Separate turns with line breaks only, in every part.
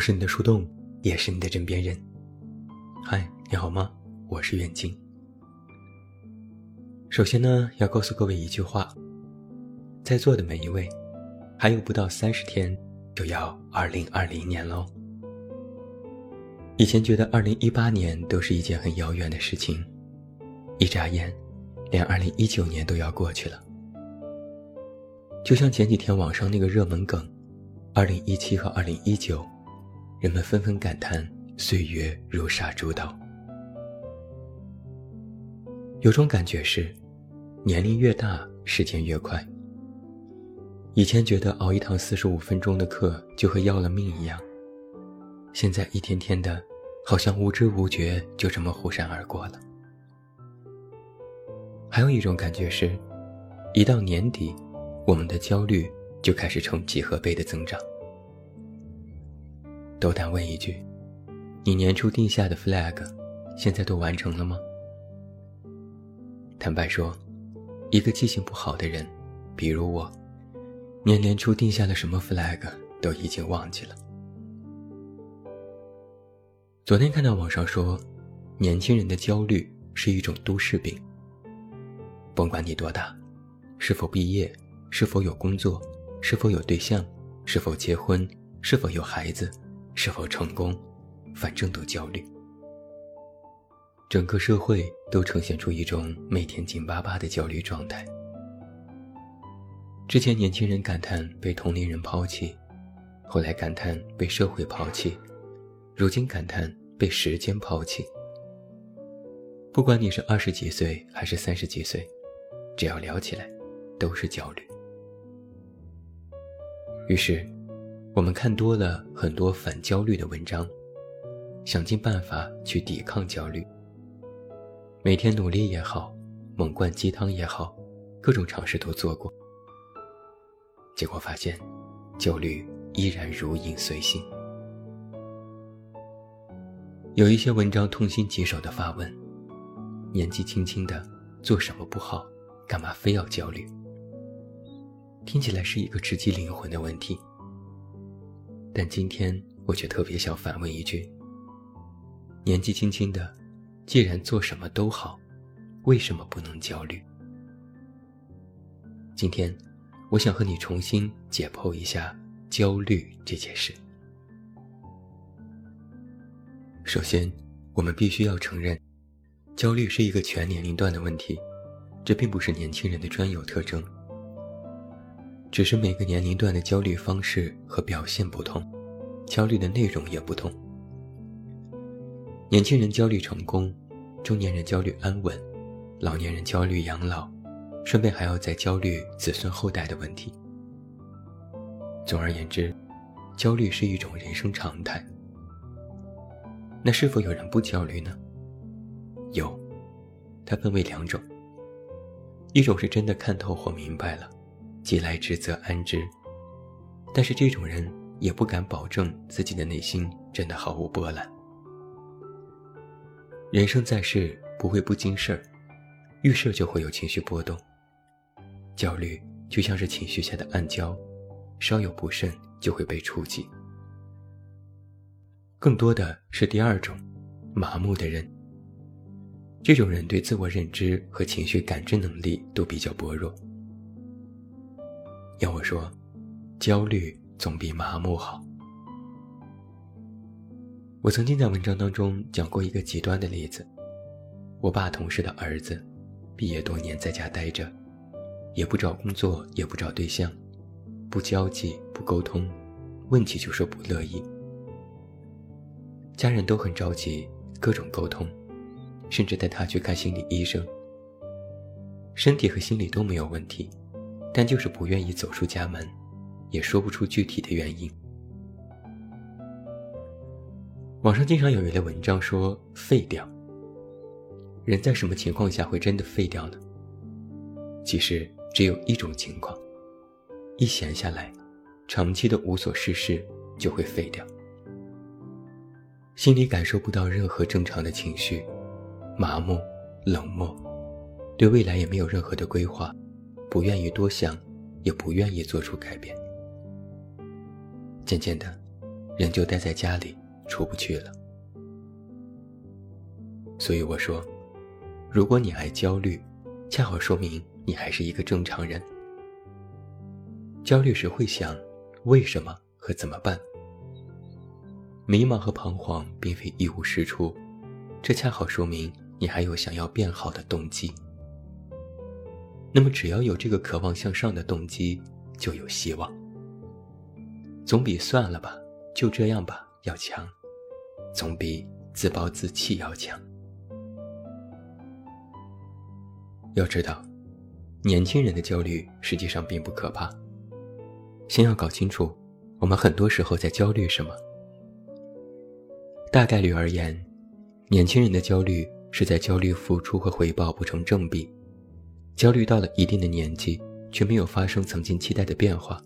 是你的树洞，也是你的枕边人。嗨，你好吗？我是远近。首先呢，要告诉各位一句话：在座的每一位，还有不到三十天就要二零二零年喽。以前觉得二零一八年都是一件很遥远的事情，一眨眼，连二零一九年都要过去了。就像前几天网上那个热门梗，二零一七和二零一九，人们纷纷感叹岁月如杀猪刀。有种感觉是，年龄越大，时间越快。以前觉得熬一堂四十五分钟的课就和要了命一样，现在一天天的，好像无知无觉就这么忽闪而过了。还有一种感觉是，一到年底。我们的焦虑就开始呈几何倍的增长。斗胆问一句：你年初定下的 flag，现在都完成了吗？坦白说，一个记性不好的人，比如我，年年初定下了什么 flag 都已经忘记了。昨天看到网上说，年轻人的焦虑是一种都市病。甭管你多大，是否毕业。是否有工作？是否有对象？是否结婚？是否有孩子？是否成功？反正都焦虑。整个社会都呈现出一种每天紧巴巴的焦虑状态。之前年轻人感叹被同龄人抛弃，后来感叹被社会抛弃，如今感叹被时间抛弃。不管你是二十几岁还是三十几岁，只要聊起来，都是焦虑。于是，我们看多了很多反焦虑的文章，想尽办法去抵抗焦虑。每天努力也好，猛灌鸡汤也好，各种尝试都做过。结果发现，焦虑依然如影随形。有一些文章痛心疾首的发问：年纪轻轻的做什么不好，干嘛非要焦虑？听起来是一个直击灵魂的问题，但今天我却特别想反问一句：年纪轻轻的，既然做什么都好，为什么不能焦虑？今天，我想和你重新解剖一下焦虑这件事。首先，我们必须要承认，焦虑是一个全年龄段的问题，这并不是年轻人的专有特征。只是每个年龄段的焦虑方式和表现不同，焦虑的内容也不同。年轻人焦虑成功，中年人焦虑安稳，老年人焦虑养老，顺便还要再焦虑子孙后代的问题。总而言之，焦虑是一种人生常态。那是否有人不焦虑呢？有，它分为两种，一种是真的看透或明白了。既来之则安之，但是这种人也不敢保证自己的内心真的毫无波澜。人生在世不会不经事儿，遇事就会有情绪波动。焦虑就像是情绪下的暗礁，稍有不慎就会被触及。更多的是第二种，麻木的人。这种人对自我认知和情绪感知能力都比较薄弱。要我说，焦虑总比麻木好。我曾经在文章当中讲过一个极端的例子：我爸同事的儿子，毕业多年在家待着，也不找工作，也不找对象，不交际，不沟通，问起就说不乐意。家人都很着急，各种沟通，甚至带他去看心理医生，身体和心理都没有问题。但就是不愿意走出家门，也说不出具体的原因。网上经常有一类文章说“废掉”，人在什么情况下会真的废掉呢？其实只有一种情况：一闲下来，长期的无所事事就会废掉。心里感受不到任何正常的情绪，麻木、冷漠，对未来也没有任何的规划。不愿意多想，也不愿意做出改变。渐渐的，人就待在家里，出不去了。所以我说，如果你爱焦虑，恰好说明你还是一个正常人。焦虑时会想为什么和怎么办，迷茫和彷徨并非一无是处，这恰好说明你还有想要变好的动机。那么只要有这个渴望向上的动机，就有希望。总比算了吧，就这样吧要强，总比自暴自弃要强。要知道，年轻人的焦虑实际上并不可怕。先要搞清楚，我们很多时候在焦虑什么。大概率而言，年轻人的焦虑是在焦虑付出和回报不成正比，焦虑到了一定的年纪却没有发生曾经期待的变化，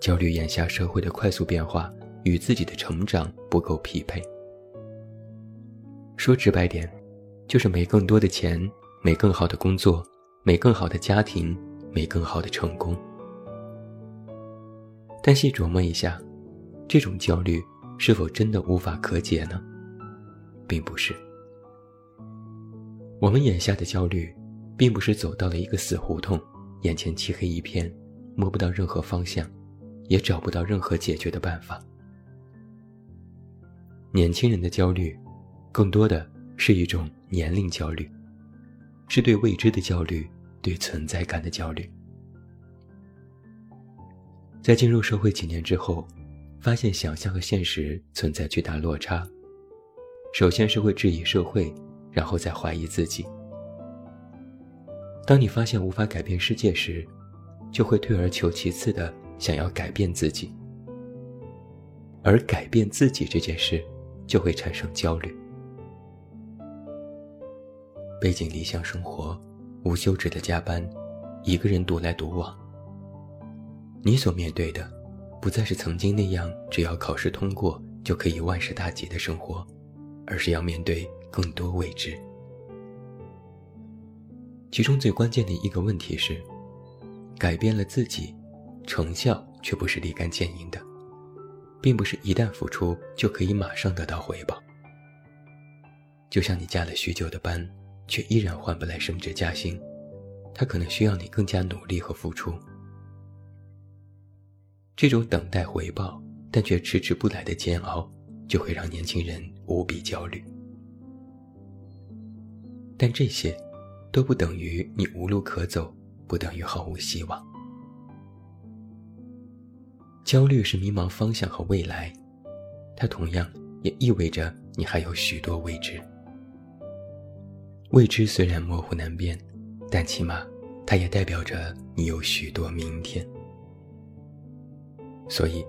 焦虑眼下社会的快速变化与自己的成长不够匹配。说直白点，就是没更多的钱。没更好的工作，没更好的家庭，没更好的成功。但细琢磨一下，这种焦虑是否真的无法可解呢？并不是。我们眼下的焦虑，并不是走到了一个死胡同，眼前漆黑一片，摸不到任何方向，也找不到任何解决的办法。年轻人的焦虑，更多的是一种年龄焦虑。是对未知的焦虑，对存在感的焦虑。在进入社会几年之后，发现想象和现实存在巨大落差。首先是会质疑社会，然后再怀疑自己。当你发现无法改变世界时，就会退而求其次的想要改变自己。而改变自己这件事，就会产生焦虑。背井离乡生活，无休止的加班，一个人独来独往。你所面对的，不再是曾经那样只要考试通过就可以万事大吉的生活，而是要面对更多未知。其中最关键的一个问题是，改变了自己，成效却不是立竿见影的，并不是一旦付出就可以马上得到回报。就像你加了许久的班。却依然换不来升职加薪，他可能需要你更加努力和付出。这种等待回报但却迟迟不来的煎熬，就会让年轻人无比焦虑。但这些，都不等于你无路可走，不等于毫无希望。焦虑是迷茫方向和未来，它同样也意味着你还有许多未知。未知虽然模糊难辨，但起码它也代表着你有许多明天。所以，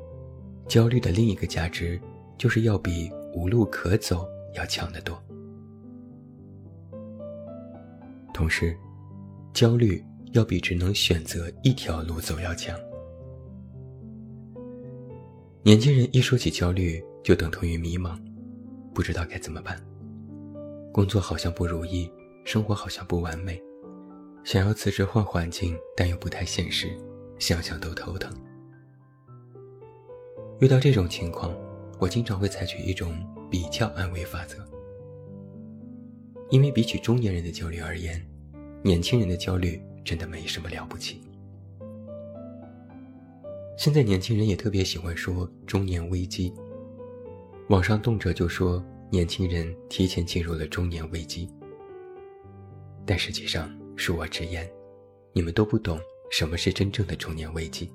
焦虑的另一个价值，就是要比无路可走要强得多。同时，焦虑要比只能选择一条路走要强。年轻人一说起焦虑，就等同于迷茫，不知道该怎么办。工作好像不如意，生活好像不完美，想要辞职换环境，但又不太现实，想想都头疼。遇到这种情况，我经常会采取一种比较安慰法则，因为比起中年人的焦虑而言，年轻人的焦虑真的没什么了不起。现在年轻人也特别喜欢说中年危机，网上动辄就说。年轻人提前进入了中年危机，但实际上，恕我直言，你们都不懂什么是真正的中年危机。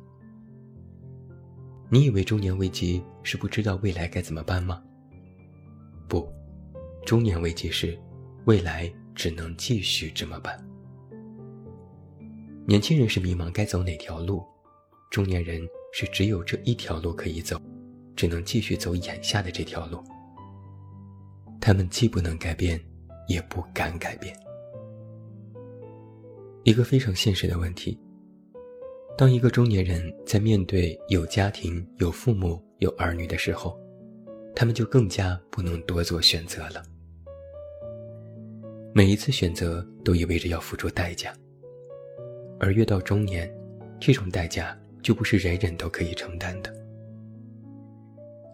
你以为中年危机是不知道未来该怎么办吗？不，中年危机是未来只能继续这么办。年轻人是迷茫该走哪条路，中年人是只有这一条路可以走，只能继续走眼下的这条路。他们既不能改变，也不敢改变。一个非常现实的问题：当一个中年人在面对有家庭、有父母、有儿女的时候，他们就更加不能多做选择了。每一次选择都意味着要付出代价，而越到中年，这种代价就不是人人都可以承担的。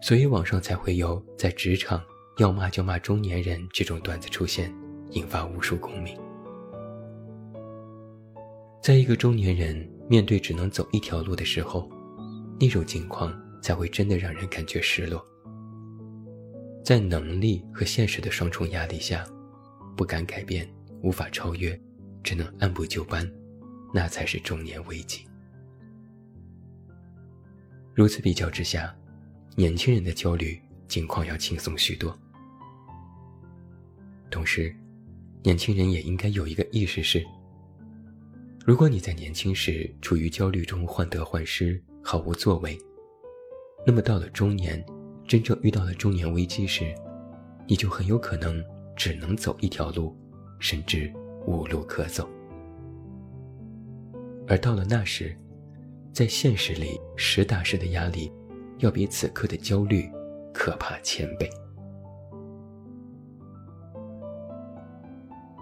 所以网上才会有在职场要骂就骂中年人这种段子出现，引发无数共鸣。在一个中年人面对只能走一条路的时候，那种境况才会真的让人感觉失落。在能力和现实的双重压力下，不敢改变，无法超越，只能按部就班，那才是中年危机。如此比较之下，年轻人的焦虑境况要轻松许多。同时，年轻人也应该有一个意识是。如果你在年轻时处于焦虑中患得患失、毫无作为，那么到了中年，真正遇到了中年危机时，你就很有可能只能走一条路，甚至无路可走。而到了那时，在现实里实打实的压力，要比此刻的焦虑可怕千倍。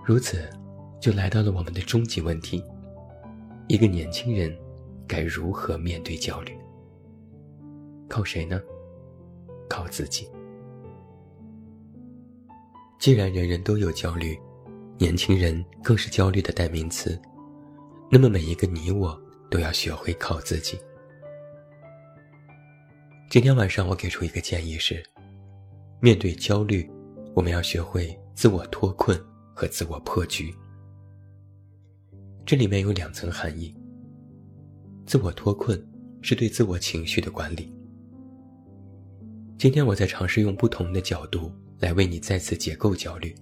如此，就来到了我们的终极问题。一个年轻人该如何面对焦虑？靠谁呢？靠自己。既然人人都有焦虑，年轻人更是焦虑的代名词，那么每一个你我都要学会靠自己。今天晚上我给出一个建议是：面对焦虑，我们要学会自我脱困和自我破局。这里面有两层含义。自我脱困是对自我情绪的管理。今天我在尝试用不同的角度来为你再次解构焦虑，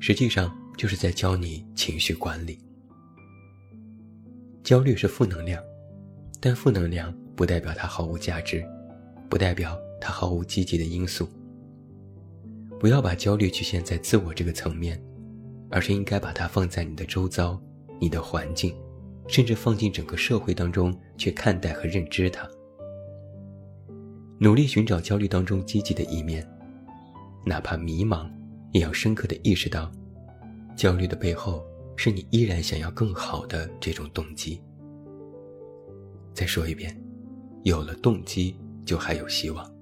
实际上就是在教你情绪管理。焦虑是负能量，但负能量不代表它毫无价值，不代表它毫无积极的因素。不要把焦虑局限在自我这个层面，而是应该把它放在你的周遭。你的环境，甚至放进整个社会当中去看待和认知它，努力寻找焦虑当中积极的一面，哪怕迷茫，也要深刻的意识到，焦虑的背后是你依然想要更好的这种动机。再说一遍，有了动机，就还有希望。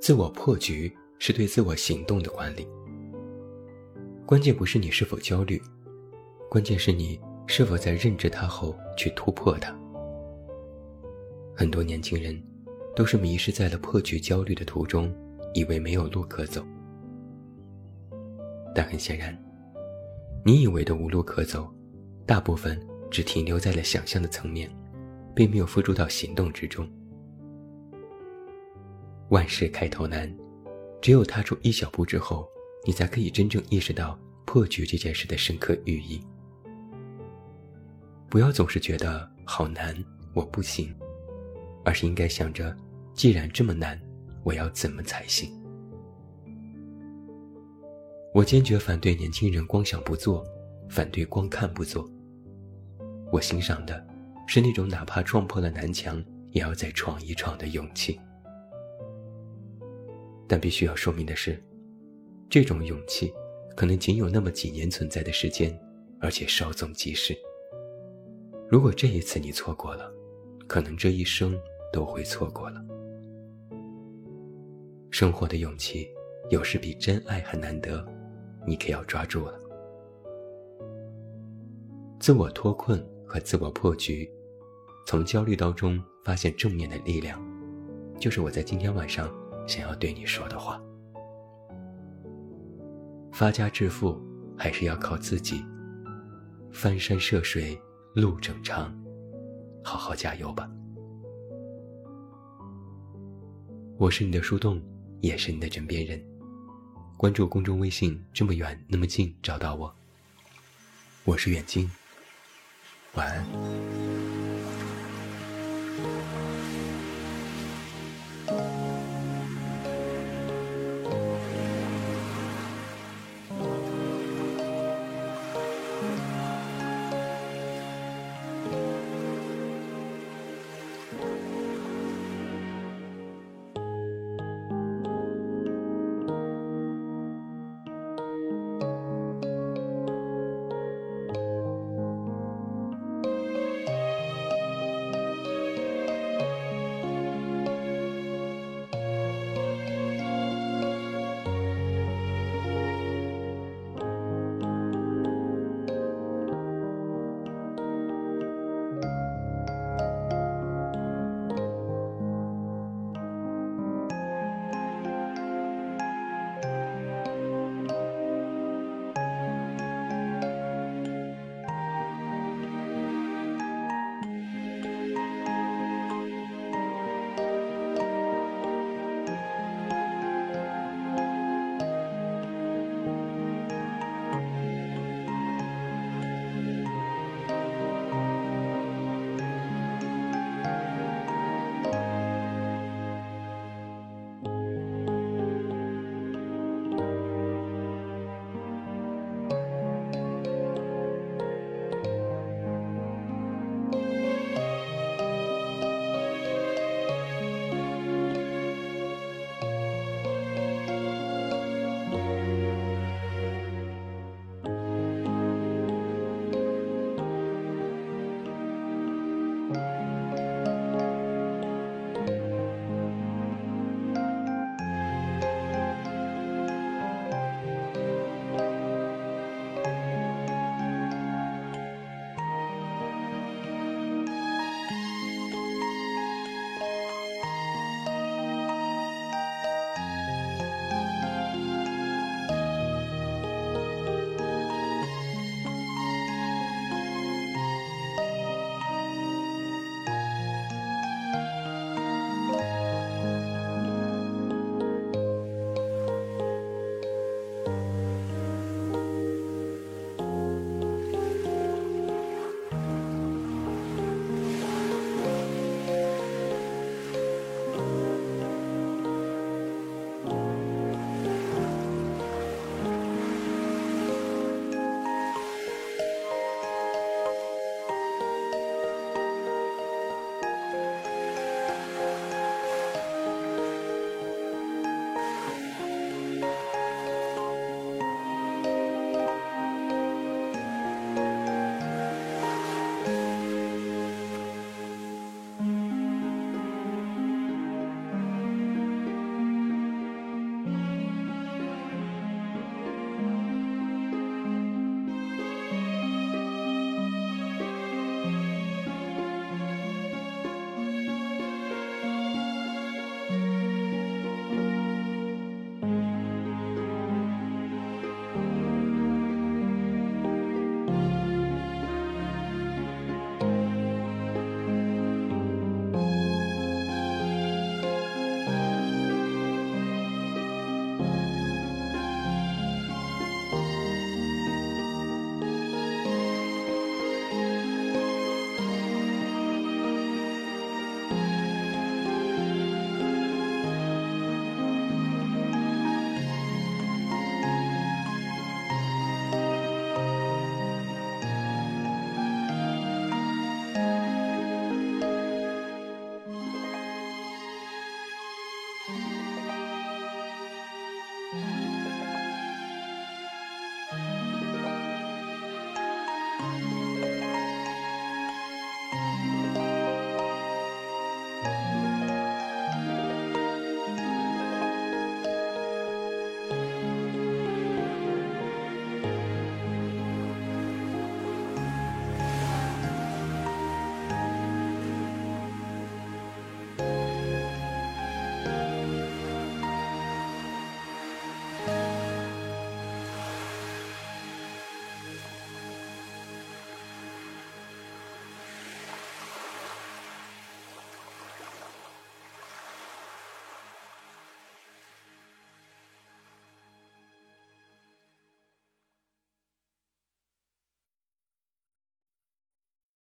自我破局是对自我行动的管理。关键不是你是否焦虑，关键是你是否在认知它后去突破它。很多年轻人都是迷失在了破局焦虑的途中，以为没有路可走。但很显然，你以为的无路可走，大部分只停留在了想象的层面，并没有付诸到行动之中。万事开头难，只有踏出一小步之后。你才可以真正意识到破局这件事的深刻寓意。不要总是觉得好难，我不行，而是应该想着，既然这么难，我要怎么才行？我坚决反对年轻人光想不做，反对光看不做。我欣赏的是那种哪怕撞破了南墙，也要再闯一闯的勇气。但必须要说明的是。这种勇气，可能仅有那么几年存在的时间，而且稍纵即逝。如果这一次你错过了，可能这一生都会错过了。生活的勇气，有时比真爱还难得，你可要抓住了。自我脱困和自我破局，从焦虑当中发现正面的力量，就是我在今天晚上想要对你说的话。发家致富还是要靠自己。翻山涉水路正长，好好加油吧。我是你的树洞，也是你的枕边人。关注公众微信，这么远那么近，找到我。我是远近，晚安。